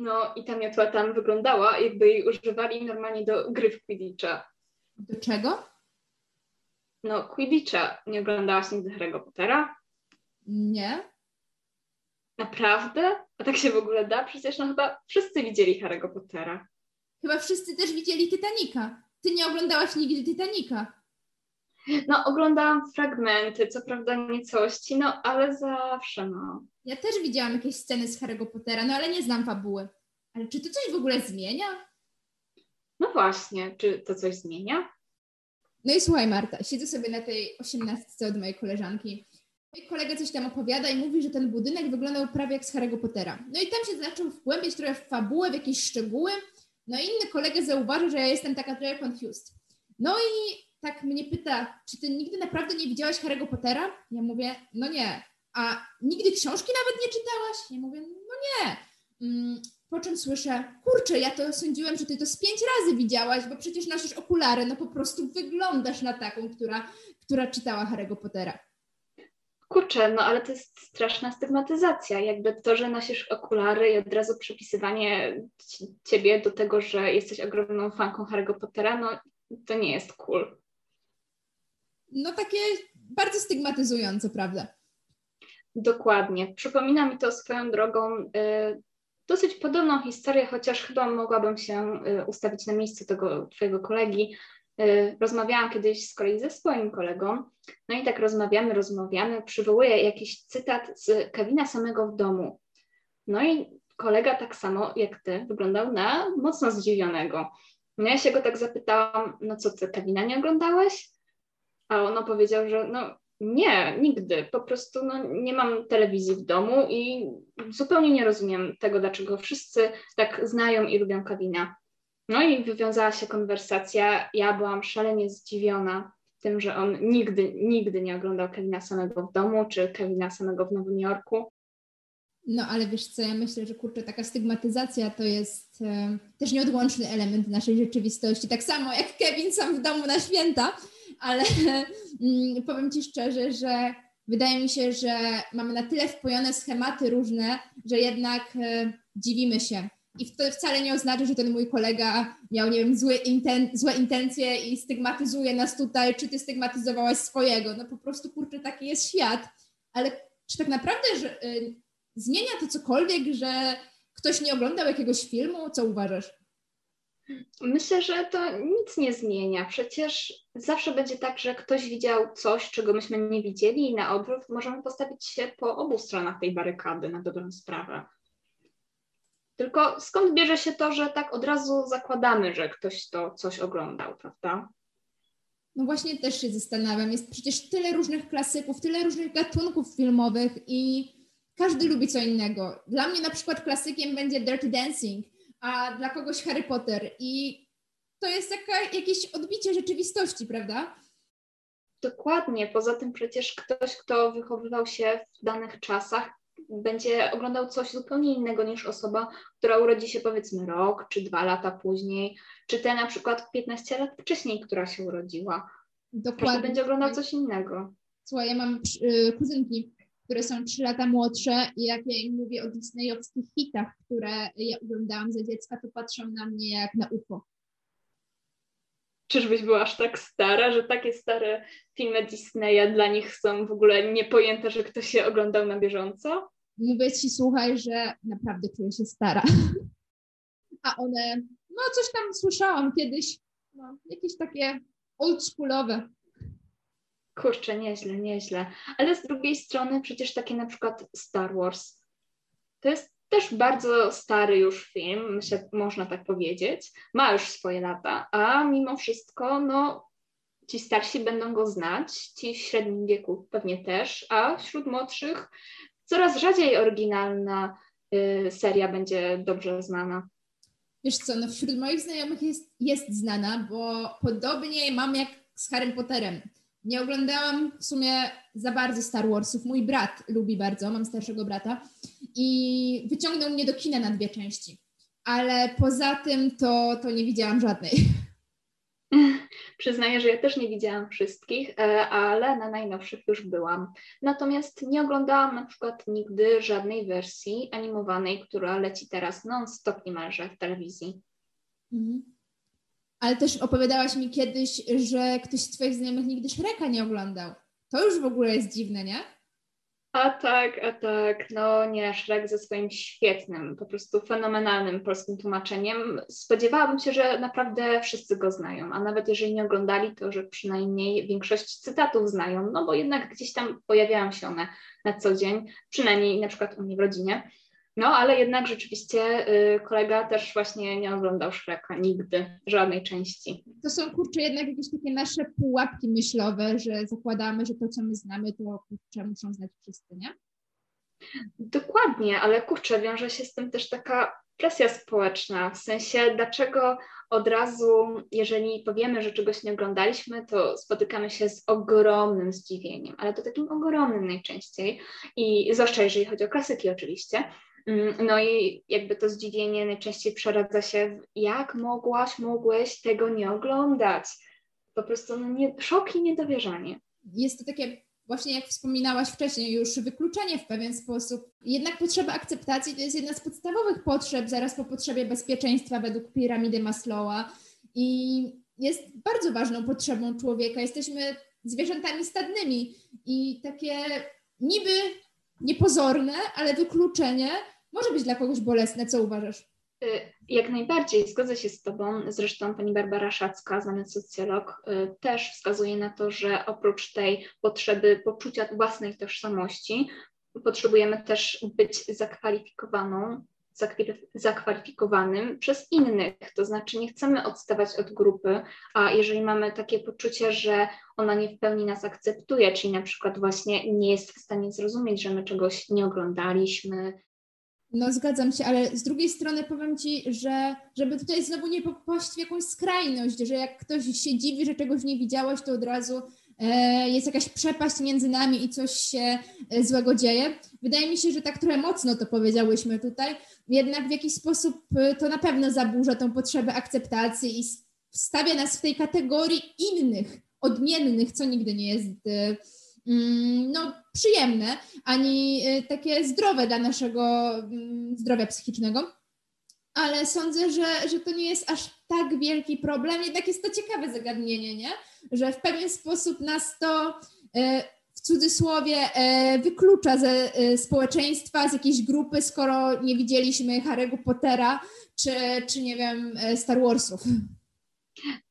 No i ta miotła tam wyglądała, jakby jej używali normalnie do gry w Quidditcha. Do czego? No, Quidditcha. Nie oglądałaś nigdy Harry'ego Pottera? Nie. Naprawdę? A tak się w ogóle da? Przecież no chyba wszyscy widzieli Harry'ego Pottera. Chyba wszyscy też widzieli Titanica. Ty nie oglądałaś nigdy Titanica. No, oglądałam fragmenty, co prawda nie całości, no ale zawsze, no. Ja też widziałam jakieś sceny z Harry'ego Pottera, no ale nie znam fabuły. Ale czy to coś w ogóle zmienia? No właśnie, czy to coś zmienia? No i słuchaj, Marta, siedzę sobie na tej osiemnastce od mojej koleżanki. Mój kolega coś tam opowiada i mówi, że ten budynek wyglądał prawie jak z Harry'ego Pottera. No i tam się zaczął wgłębiać trochę w fabułę, w jakieś szczegóły. No i inny kolega zauważył, że ja jestem taka trochę confused. No i tak mnie pyta, czy ty nigdy naprawdę nie widziałaś Harry'ego Pottera? Ja mówię, no nie. A nigdy książki nawet nie czytałaś? Ja mówię, no nie. Mm, po czym słyszę, kurczę, ja to sądziłem, że ty to z pięć razy widziałaś, bo przecież nosisz okulary, no po prostu wyglądasz na taką, która, która czytała Harry'ego Pottera. Kurczę, no ale to jest straszna stygmatyzacja. Jakby to, że nosisz okulary i od razu przypisywanie ciebie do tego, że jesteś ogromną fanką Harry'ego Pottera, no to nie jest cool. No takie bardzo stygmatyzujące, prawda? Dokładnie. Przypomina mi to swoją drogą y, dosyć podobną historię, chociaż chyba mogłabym się y, ustawić na miejscu tego twojego kolegi. Y, rozmawiałam kiedyś z kolei ze swoim kolegą, no i tak rozmawiamy, rozmawiamy, przywołuję jakiś cytat z Kevina samego w domu. No i kolega tak samo jak ty wyglądał na mocno zdziwionego. No ja się go tak zapytałam, no co ty, Kevina nie oglądałeś? A on powiedział, że no nie, nigdy. Po prostu no, nie mam telewizji w domu i zupełnie nie rozumiem tego, dlaczego wszyscy tak znają i lubią Kevina. No i wywiązała się konwersacja. Ja byłam szalenie zdziwiona tym, że on nigdy, nigdy nie oglądał Kevina samego w domu, czy Kevina samego w Nowym Jorku. No ale wiesz co, ja myślę, że kurczę, taka stygmatyzacja to jest e, też nieodłączny element naszej rzeczywistości. Tak samo jak Kevin sam w domu na święta, ale mm, powiem Ci szczerze, że wydaje mi się, że mamy na tyle wpojone schematy różne, że jednak e, dziwimy się. I to wcale nie oznacza, że ten mój kolega miał, nie wiem, złe, inten złe intencje i stygmatyzuje nas tutaj, czy ty stygmatyzowałaś swojego. No po prostu, kurczę, taki jest świat. Ale czy tak naprawdę że, y, zmienia to cokolwiek, że ktoś nie oglądał jakiegoś filmu? Co uważasz? Myślę, że to nic nie zmienia. Przecież zawsze będzie tak, że ktoś widział coś, czego myśmy nie widzieli, i na odwrót możemy postawić się po obu stronach tej barykady na dobrą sprawę. Tylko skąd bierze się to, że tak od razu zakładamy, że ktoś to coś oglądał, prawda? No właśnie też się zastanawiam. Jest przecież tyle różnych klasyków, tyle różnych gatunków filmowych i każdy lubi co innego. Dla mnie na przykład klasykiem będzie Dirty Dancing, a dla kogoś Harry Potter. I to jest jaka, jakieś odbicie rzeczywistości, prawda? Dokładnie. Poza tym przecież ktoś, kto wychowywał się w danych czasach, będzie oglądał coś zupełnie innego niż osoba, która urodzi się powiedzmy rok czy dwa lata później, czy te na przykład 15 lat wcześniej, która się urodziła. Dokładnie. Każdy będzie oglądał coś innego. Słuchaj, ja mam y, kuzynki, które są trzy lata młodsze i jak ja im mówię o disneyowskich hitach, które ja oglądałam za dziecka, to patrzą na mnie jak na UFO. Czyżbyś była aż tak stara, że takie stare filmy Disneya dla nich są w ogóle niepojęte, że ktoś się oglądał na bieżąco? Mówię ci, słuchaj, że naprawdę czuję się stara. A one, no coś tam słyszałam kiedyś, no, jakieś takie oldschoolowe. Kurczę, nieźle, nieźle. Ale z drugiej strony przecież takie na przykład Star Wars. To jest też bardzo stary już film, myślę, można tak powiedzieć. Ma już swoje lata, a mimo wszystko, no, ci starsi będą go znać, ci w średnim wieku pewnie też, a wśród młodszych coraz rzadziej oryginalna y, seria będzie dobrze znana. Wiesz co, no wśród moich znajomych jest, jest znana, bo podobnie mam jak z Harry Potterem. Nie oglądałam w sumie za bardzo Star Warsów. Mój brat lubi bardzo, mam starszego brata i wyciągnął mnie do kina na dwie części. Ale poza tym to, to nie widziałam żadnej. Przyznaję, że ja też nie widziałam wszystkich, e, ale na najnowszych już byłam. Natomiast nie oglądałam na przykład nigdy żadnej wersji animowanej, która leci teraz non-stop niemalże w telewizji. Mhm. Ale też opowiadałaś mi kiedyś, że ktoś z Twoich znajomych nigdy Shreka nie oglądał. To już w ogóle jest dziwne, nie? A tak, a tak. No nie, Shrek ze swoim świetnym, po prostu fenomenalnym polskim tłumaczeniem. Spodziewałabym się, że naprawdę wszyscy go znają, a nawet jeżeli nie oglądali, to że przynajmniej większość cytatów znają, no bo jednak gdzieś tam pojawiają się one na co dzień, przynajmniej na przykład u mnie w rodzinie. No, ale jednak rzeczywiście y, kolega też właśnie nie oglądał Shreka nigdy, żadnej części. To są kurczę jednak jakieś takie nasze pułapki myślowe, że zakładamy, że to, co my znamy, to kurczę muszą znać wszyscy, nie? Dokładnie, ale kurczę, wiąże się z tym też taka presja społeczna, w sensie dlaczego od razu, jeżeli powiemy, że czegoś nie oglądaliśmy, to spotykamy się z ogromnym zdziwieniem, ale to takim ogromnym najczęściej i zwłaszcza jeżeli chodzi o klasyki oczywiście, no i jakby to zdziwienie najczęściej przeradza się w jak mogłaś, mogłeś tego nie oglądać. Po prostu no nie, szok i niedowierzanie. Jest to takie właśnie jak wspominałaś wcześniej, już wykluczenie w pewien sposób. Jednak potrzeba akceptacji to jest jedna z podstawowych potrzeb, zaraz po potrzebie bezpieczeństwa według piramidy Maslowa i jest bardzo ważną potrzebą człowieka. Jesteśmy zwierzętami stadnymi i takie niby niepozorne, ale wykluczenie może być dla kogoś bolesne. Co uważasz? Y, jak najbardziej, zgodzę się z Tobą. Zresztą pani Barbara Szacka, znany socjolog, y, też wskazuje na to, że oprócz tej potrzeby poczucia własnej tożsamości, potrzebujemy też być zakwalifikowaną, zakwalifikowanym przez innych. To znaczy, nie chcemy odstawać od grupy, a jeżeli mamy takie poczucie, że ona nie w pełni nas akceptuje, czyli na przykład właśnie nie jest w stanie zrozumieć, że my czegoś nie oglądaliśmy, no zgadzam się, ale z drugiej strony powiem Ci, że żeby tutaj znowu nie popaść w jakąś skrajność, że jak ktoś się dziwi, że czegoś nie widziałaś, to od razu e, jest jakaś przepaść między nami i coś się e, złego dzieje. Wydaje mi się, że tak trochę mocno to powiedziałyśmy tutaj, jednak w jakiś sposób e, to na pewno zaburza tą potrzebę akceptacji i stawia nas w tej kategorii innych, odmiennych, co nigdy nie jest Mm, no, przyjemne, ani y, takie zdrowe dla naszego mm, zdrowia psychicznego. Ale sądzę, że, że to nie jest aż tak wielki problem. Jednak jest to ciekawe zagadnienie, nie? Że w pewien sposób nas to y, w cudzysłowie y, wyklucza ze społeczeństwa, z jakiejś grupy, skoro nie widzieliśmy Harry'ego Pottera czy, czy nie wiem, Star Warsów.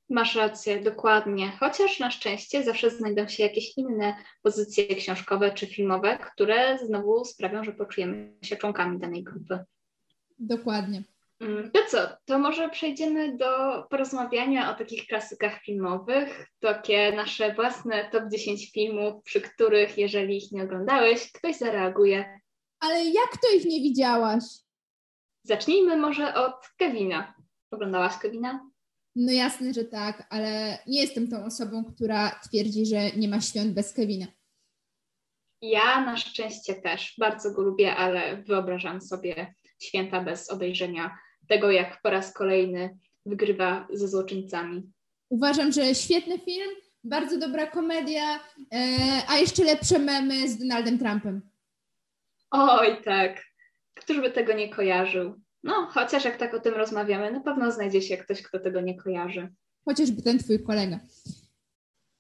Masz rację, dokładnie. Chociaż na szczęście zawsze znajdą się jakieś inne pozycje książkowe czy filmowe, które znowu sprawią, że poczujemy się członkami danej grupy. Dokładnie. Mm, to co, to może przejdziemy do porozmawiania o takich klasykach filmowych, takie nasze własne top 10 filmów, przy których, jeżeli ich nie oglądałeś, ktoś zareaguje. Ale jak to ich nie widziałaś? Zacznijmy może od Kevina. Oglądałaś Kevina? No jasne, że tak, ale nie jestem tą osobą, która twierdzi, że nie ma świąt bez Kevina. Ja na szczęście też bardzo go lubię, ale wyobrażam sobie święta bez obejrzenia tego, jak po raz kolejny wygrywa ze złoczyńcami. Uważam, że świetny film, bardzo dobra komedia, e, a jeszcze lepsze memy z Donaldem Trumpem. Oj, tak. Któż by tego nie kojarzył? No, chociaż jak tak o tym rozmawiamy, na pewno znajdzie się ktoś, kto tego nie kojarzy. Chociażby ten twój kolega.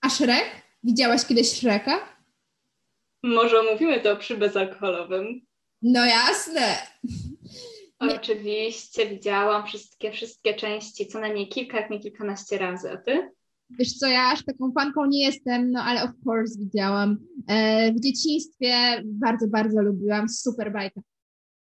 A Shrek? Widziałaś kiedyś Shreka? Może mówimy to przy bezalkoholowym. No jasne. Oczywiście, widziałam wszystkie, wszystkie części, co najmniej kilka, jak nie kilkanaście razy. A ty? Wiesz co, ja aż taką fanką nie jestem, no ale of course widziałam. E, w dzieciństwie bardzo, bardzo lubiłam. Super bajka.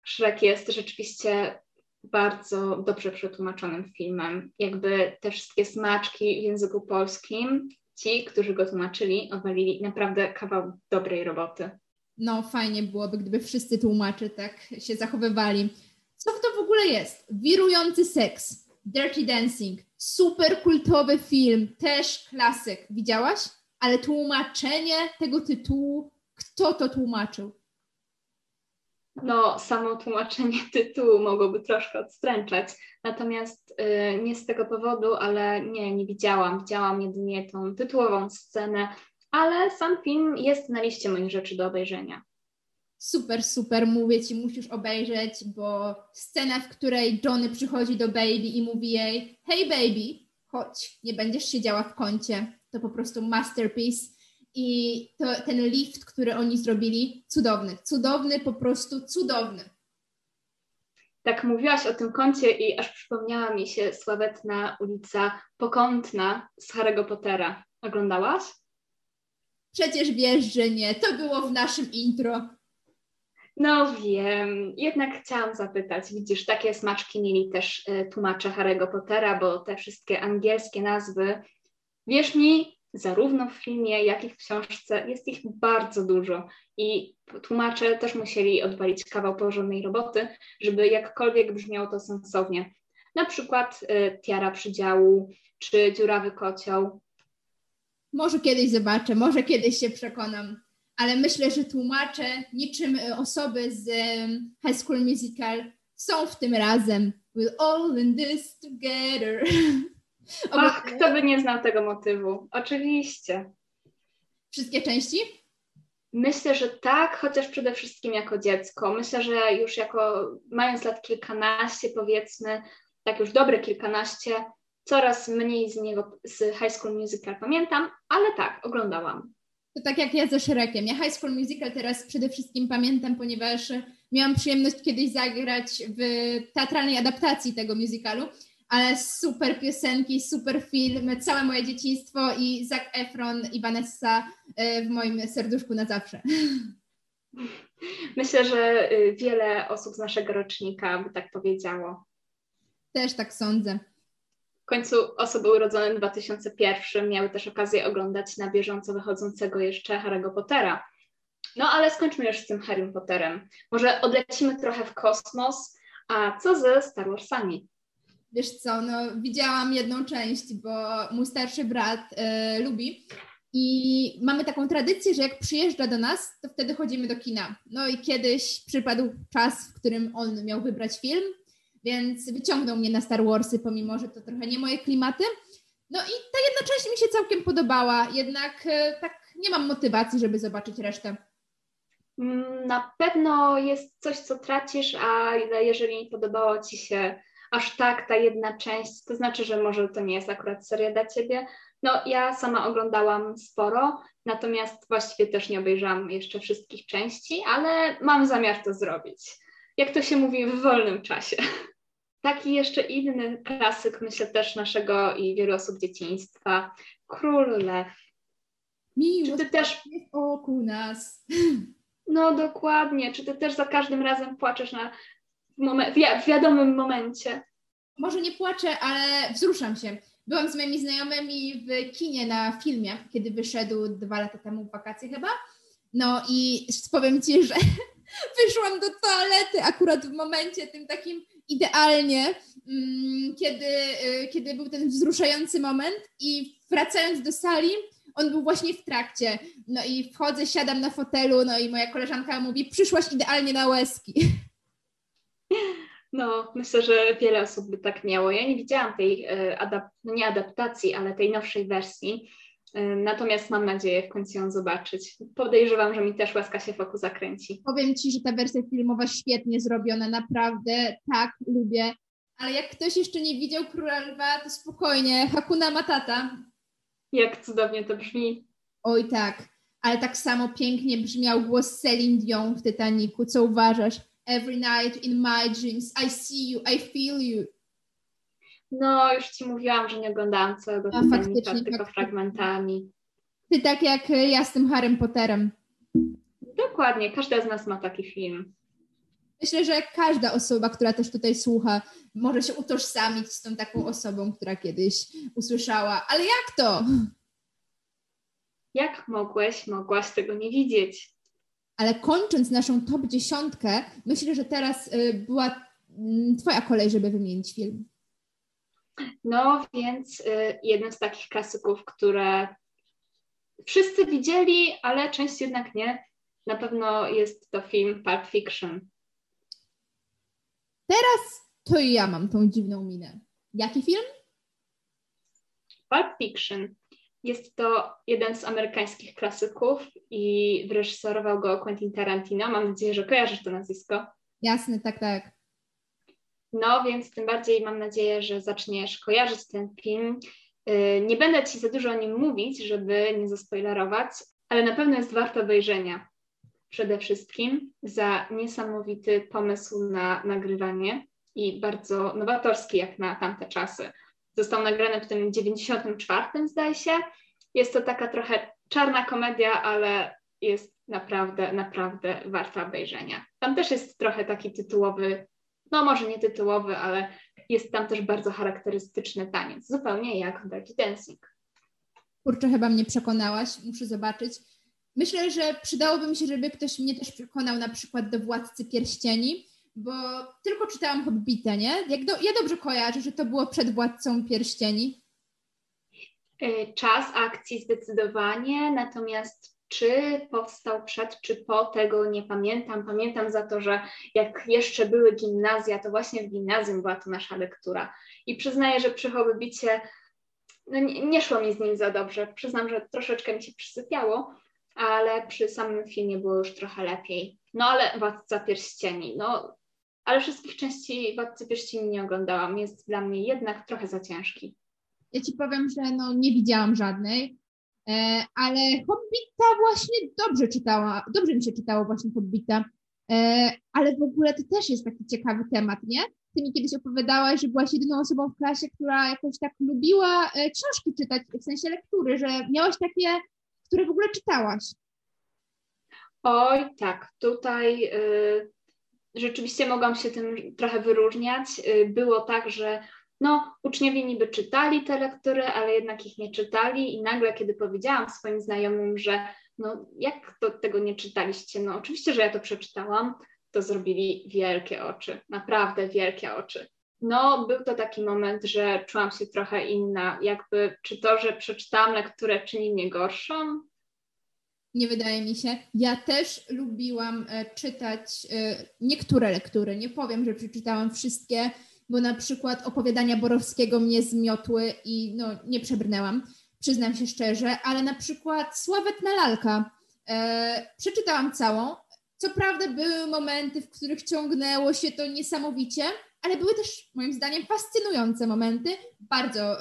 Shrek jest rzeczywiście bardzo dobrze przetłumaczonym filmem. Jakby te wszystkie smaczki w języku polskim, ci, którzy go tłumaczyli, odwalili naprawdę kawał dobrej roboty. No, fajnie byłoby, gdyby wszyscy tłumacze tak się zachowywali. Co to w ogóle jest? Wirujący seks, Dirty Dancing, super kultowy film, też klasyk. Widziałaś? Ale tłumaczenie tego tytułu, kto to tłumaczył? No, samo tłumaczenie tytułu mogłoby troszkę odstręczać, natomiast y, nie z tego powodu, ale nie, nie widziałam. Widziałam jedynie tą tytułową scenę, ale sam film jest na liście moich rzeczy do obejrzenia. Super, super, mówię ci, musisz obejrzeć, bo scena, w której Johnny przychodzi do Baby i mówi jej, hej Baby, chodź, nie będziesz siedziała w kącie, to po prostu masterpiece i to, ten lift, który oni zrobili, cudowny, cudowny, po prostu cudowny. Tak mówiłaś o tym kącie i aż przypomniała mi się sławetna ulica Pokątna z Harry'ego Pottera. Oglądałaś? Przecież wiesz, że nie. To było w naszym intro. No wiem, jednak chciałam zapytać, widzisz, takie smaczki mieli też y, tłumacze Harry'ego Pottera, bo te wszystkie angielskie nazwy, wierz mi, zarówno w filmie, jak i w książce jest ich bardzo dużo i tłumacze też musieli odwalić kawał porządnej roboty, żeby jakkolwiek brzmiało to sensownie. Na przykład y, tiara przydziału czy dziurawy kocioł. Może kiedyś zobaczę, może kiedyś się przekonam, ale myślę, że tłumacze niczym y, osoby z High School Musical są w tym razem. We're all in this together. Ach, kto by nie znał tego motywu? Oczywiście. Wszystkie części? Myślę, że tak, chociaż przede wszystkim jako dziecko. Myślę, że już jako mając lat kilkanaście, powiedzmy, tak już dobre kilkanaście, coraz mniej z niego, z High School Musical pamiętam, ale tak, oglądałam. To tak jak ja ze Shrekiem. Ja High School Musical teraz przede wszystkim pamiętam, ponieważ miałam przyjemność kiedyś zagrać w teatralnej adaptacji tego musicalu ale super piosenki, super film, całe moje dzieciństwo i Zac Efron i Vanessa e, w moim serduszku na zawsze. Myślę, że y, wiele osób z naszego rocznika by tak powiedziało. Też tak sądzę. W końcu osoby urodzone w 2001 miały też okazję oglądać na bieżąco wychodzącego jeszcze Harry'ego Pottera. No ale skończmy już z tym Harrym Potterem. Może odlecimy trochę w kosmos, a co ze Star Warsami? Wiesz co, no widziałam jedną część, bo mój starszy brat e, lubi i mamy taką tradycję, że jak przyjeżdża do nas, to wtedy chodzimy do kina. No i kiedyś przypadł czas, w którym on miał wybrać film, więc wyciągnął mnie na Star Warsy, pomimo, że to trochę nie moje klimaty. No i ta jedna część mi się całkiem podobała, jednak e, tak nie mam motywacji, żeby zobaczyć resztę. Mm, na pewno jest coś, co tracisz, a jeżeli podobało Ci się aż tak ta jedna część, to znaczy, że może to nie jest akurat seria dla ciebie. No, ja sama oglądałam sporo, natomiast właściwie też nie obejrzałam jeszcze wszystkich części, ale mam zamiar to zrobić. Jak to się mówi, w wolnym czasie. Taki jeszcze inny klasyk, myślę też naszego i wielu osób dzieciństwa, Król Lew. Miłość Czy ty też wokół nas. No dokładnie. Czy ty też za każdym razem płaczesz na w, momen- w wiadomym momencie. Może nie płaczę, ale wzruszam się. Byłam z moimi znajomymi w kinie na filmie, kiedy wyszedł dwa lata temu w wakacje chyba. No i powiem Ci, że wyszłam do toalety akurat w momencie tym takim idealnie, mm, kiedy, y, kiedy był ten wzruszający moment i wracając do sali, on był właśnie w trakcie. No i wchodzę, siadam na fotelu, no i moja koleżanka mówi, przyszłaś idealnie na łezki. No, myślę, że wiele osób by tak miało. Ja nie widziałam tej e, adap- no nie adaptacji, ale tej nowszej wersji. E, natomiast mam nadzieję w końcu ją zobaczyć. Podejrzewam, że mi też łaska się wokół zakręci. Powiem Ci, że ta wersja filmowa świetnie zrobiona, naprawdę tak lubię. Ale jak ktoś jeszcze nie widział Króla Lwa, to spokojnie, Hakuna Matata. Jak cudownie to brzmi. Oj tak, ale tak samo pięknie brzmiał głos Celine Dion w Titanicu. Co uważasz? Every night in my dreams. I see you, I feel you. No, już ci mówiłam, że nie oglądałam całego A, faktycznie, tylko fragmentami. Ty tak jak ja z tym Harrym Potterem. Dokładnie, każda z nas ma taki film. Myślę, że każda osoba, która też tutaj słucha, może się utożsamić z tą taką osobą, która kiedyś usłyszała. Ale jak to? Jak mogłeś, mogłaś tego nie widzieć? Ale kończąc naszą top dziesiątkę, myślę, że teraz y, była mm, Twoja kolej, żeby wymienić film. No więc y, jeden z takich klasyków, które wszyscy widzieli, ale część jednak nie. Na pewno jest to film Pulp Fiction. teraz to ja mam tą dziwną minę. Jaki film? Pulp Fiction. Jest to jeden z amerykańskich klasyków i wyreżyserował go Quentin Tarantino. Mam nadzieję, że kojarzysz to nazwisko. Jasne, tak, tak. No, więc tym bardziej mam nadzieję, że zaczniesz kojarzyć ten film. Y, nie będę Ci za dużo o nim mówić, żeby nie zaspoilerować, ale na pewno jest warto obejrzenia. Przede wszystkim za niesamowity pomysł na nagrywanie i bardzo nowatorski jak na tamte czasy. Został nagrany w tym 94, zdaje się. Jest to taka trochę czarna komedia, ale jest naprawdę, naprawdę warta obejrzenia. Tam też jest trochę taki tytułowy, no może nie tytułowy, ale jest tam też bardzo charakterystyczny taniec, zupełnie jak w Dirty Dancing. Kurczę, chyba mnie przekonałaś, muszę zobaczyć. Myślę, że przydałoby mi się, żeby ktoś mnie też przekonał na przykład do Władcy Pierścieni, bo tylko czytałam Hobbita, nie? Jak do, ja dobrze kojarzę, że to było przed Władcą Pierścieni. E, czas akcji zdecydowanie, natomiast czy powstał przed, czy po tego nie pamiętam. Pamiętam za to, że jak jeszcze były gimnazja, to właśnie w gimnazjum była to nasza lektura. I przyznaję, że przy Hobbicie no nie, nie szło mi z nim za dobrze. Przyznam, że troszeczkę mi się przysypiało, ale przy samym filmie było już trochę lepiej. No ale Władca Pierścieni, no ale wszystkich części Władcy Pierścieni nie oglądałam. Jest dla mnie jednak trochę za ciężki. Ja ci powiem, że no nie widziałam żadnej, e, ale Hobbita właśnie dobrze czytała, dobrze mi się czytało właśnie Hobbita, e, ale w ogóle to też jest taki ciekawy temat, nie? Ty mi kiedyś opowiadałaś, że byłaś jedyną osobą w klasie, która jakoś tak lubiła e, książki czytać, w sensie lektury, że miałaś takie, które w ogóle czytałaś. Oj, tak, tutaj y, rzeczywiście mogłam się tym trochę wyróżniać. Y, było tak, że no, uczniowie niby czytali te lektury, ale jednak ich nie czytali i nagle, kiedy powiedziałam swoim znajomym, że no, jak to tego nie czytaliście? No, oczywiście, że ja to przeczytałam, to zrobili wielkie oczy, naprawdę wielkie oczy. No, był to taki moment, że czułam się trochę inna. Jakby, czy to, że przeczytałam lekturę, czyni mnie gorszą? Nie wydaje mi się. Ja też lubiłam e, czytać e, niektóre lektury. Nie powiem, że przeczytałam wszystkie, bo na przykład opowiadania Borowskiego mnie zmiotły i no, nie przebrnęłam, przyznam się szczerze, ale na przykład Sławetna Lalka e, przeczytałam całą. Co prawda były momenty, w których ciągnęło się to niesamowicie, ale były też moim zdaniem fascynujące momenty. Bardzo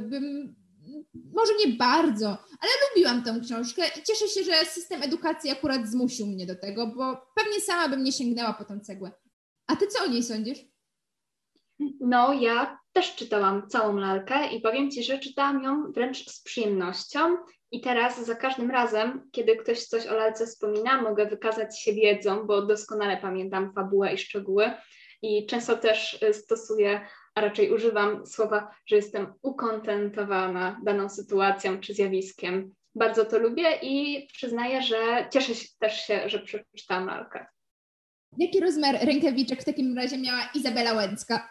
bym może nie bardzo, ale lubiłam tę książkę i cieszę się, że system edukacji akurat zmusił mnie do tego, bo pewnie sama bym nie sięgnęła po tę cegłę. A ty co o niej sądzisz? No, ja też czytałam całą lalkę i powiem Ci, że czytałam ją wręcz z przyjemnością. I teraz za każdym razem, kiedy ktoś coś o lalce wspomina, mogę wykazać się wiedzą, bo doskonale pamiętam fabułę i szczegóły. I często też y, stosuję a raczej używam słowa, że jestem ukontentowana daną sytuacją czy zjawiskiem. Bardzo to lubię i przyznaję, że cieszę się też się, że przeczytałam lalkę. Jaki rozmiar rękawiczek w takim razie miała Izabela Łęcka?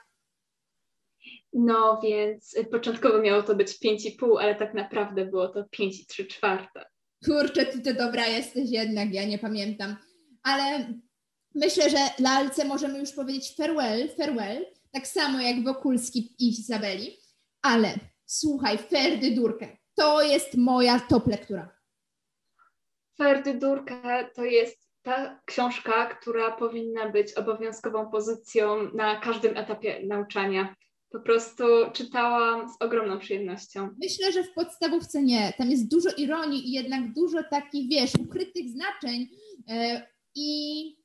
No więc początkowo miało to być 5,5, ale tak naprawdę było to 5,3 czwarte. Kurczę, ty to dobra jesteś jednak, ja nie pamiętam. Ale myślę, że lalce możemy już powiedzieć farewell, farewell, tak samo jak Wokulski i Izabeli, ale słuchaj, Ferdydurkę, to jest moja top lektura. Ferdydurkę to jest ta książka, która powinna być obowiązkową pozycją na każdym etapie nauczania. Po prostu czytałam z ogromną przyjemnością. Myślę, że w podstawówce nie. Tam jest dużo ironii i jednak dużo takich, wiesz, ukrytych znaczeń. Yy, I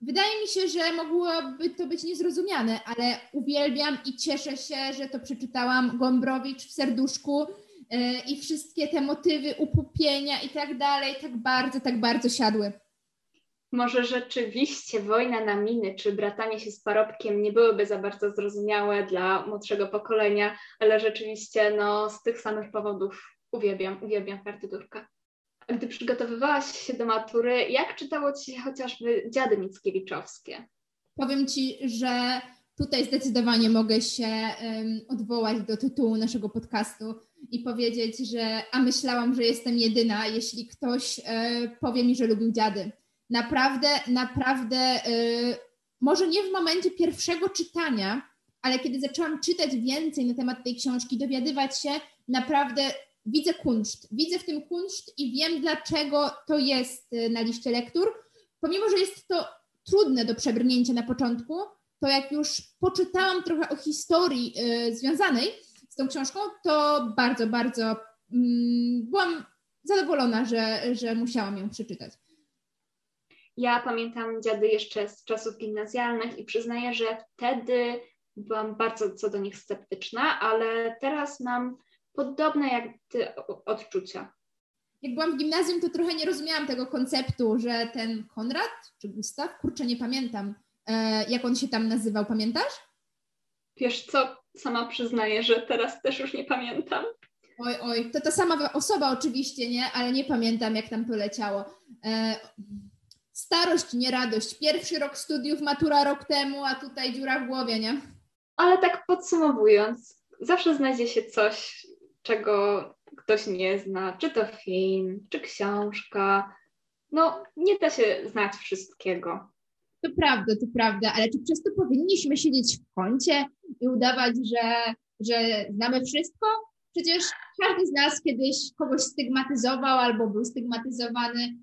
Wydaje mi się, że mogłoby to być niezrozumiane, ale uwielbiam i cieszę się, że to przeczytałam Gombrowicz w serduszku yy, i wszystkie te motywy upupienia i tak dalej, tak bardzo, tak bardzo siadły. Może rzeczywiście wojna na miny czy bratanie się z parobkiem nie byłyby za bardzo zrozumiałe dla młodszego pokolenia, ale rzeczywiście no, z tych samych powodów uwielbiam, uwielbiam partydurkę gdy przygotowywałaś się do matury, jak czytało Ci się chociażby Dziady Mickiewiczowskie? Powiem Ci, że tutaj zdecydowanie mogę się um, odwołać do tytułu naszego podcastu i powiedzieć, że a myślałam, że jestem jedyna, jeśli ktoś e, powie mi, że lubił dziady. Naprawdę, naprawdę e, może nie w momencie pierwszego czytania, ale kiedy zaczęłam czytać więcej na temat tej książki, dowiadywać się, naprawdę widzę kunszt. Widzę w tym kunszt i wiem, dlaczego to jest y, na liście lektur. Pomimo, że jest to trudne do przebrnięcia na początku, to jak już poczytałam trochę o historii y, związanej z tą książką, to bardzo, bardzo mm, byłam zadowolona, że, że musiałam ją przeczytać. Ja pamiętam dziady jeszcze z czasów gimnazjalnych i przyznaję, że wtedy byłam bardzo co do nich sceptyczna, ale teraz mam podobne jak ty odczucia. Jak byłam w gimnazjum, to trochę nie rozumiałam tego konceptu, że ten Konrad czy Gustaw, kurczę, nie pamiętam, e, jak on się tam nazywał, pamiętasz? Wiesz co, sama przyznaję, że teraz też już nie pamiętam. Oj, oj, to ta sama osoba oczywiście, nie? Ale nie pamiętam, jak tam to leciało. E, starość, nie radość. Pierwszy rok studiów, matura rok temu, a tutaj dziura w głowie, nie? Ale tak podsumowując, zawsze znajdzie się coś, czego ktoś nie zna, czy to film, czy książka. No, nie da się znać wszystkiego. To prawda, to prawda, ale czy przez to powinniśmy siedzieć w kącie i udawać, że, że znamy wszystko? Przecież każdy z nas kiedyś kogoś stygmatyzował albo był stygmatyzowany,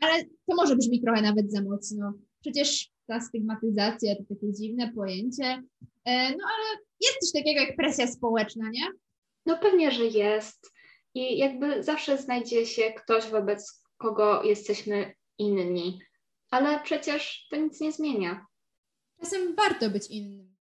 ale to może brzmi trochę nawet za mocno. Przecież ta stygmatyzacja to takie dziwne pojęcie, e, no ale jest coś takiego jak presja społeczna, nie? No pewnie, że jest. I jakby zawsze znajdzie się ktoś, wobec kogo jesteśmy inni. Ale przecież to nic nie zmienia. Czasem warto być innym.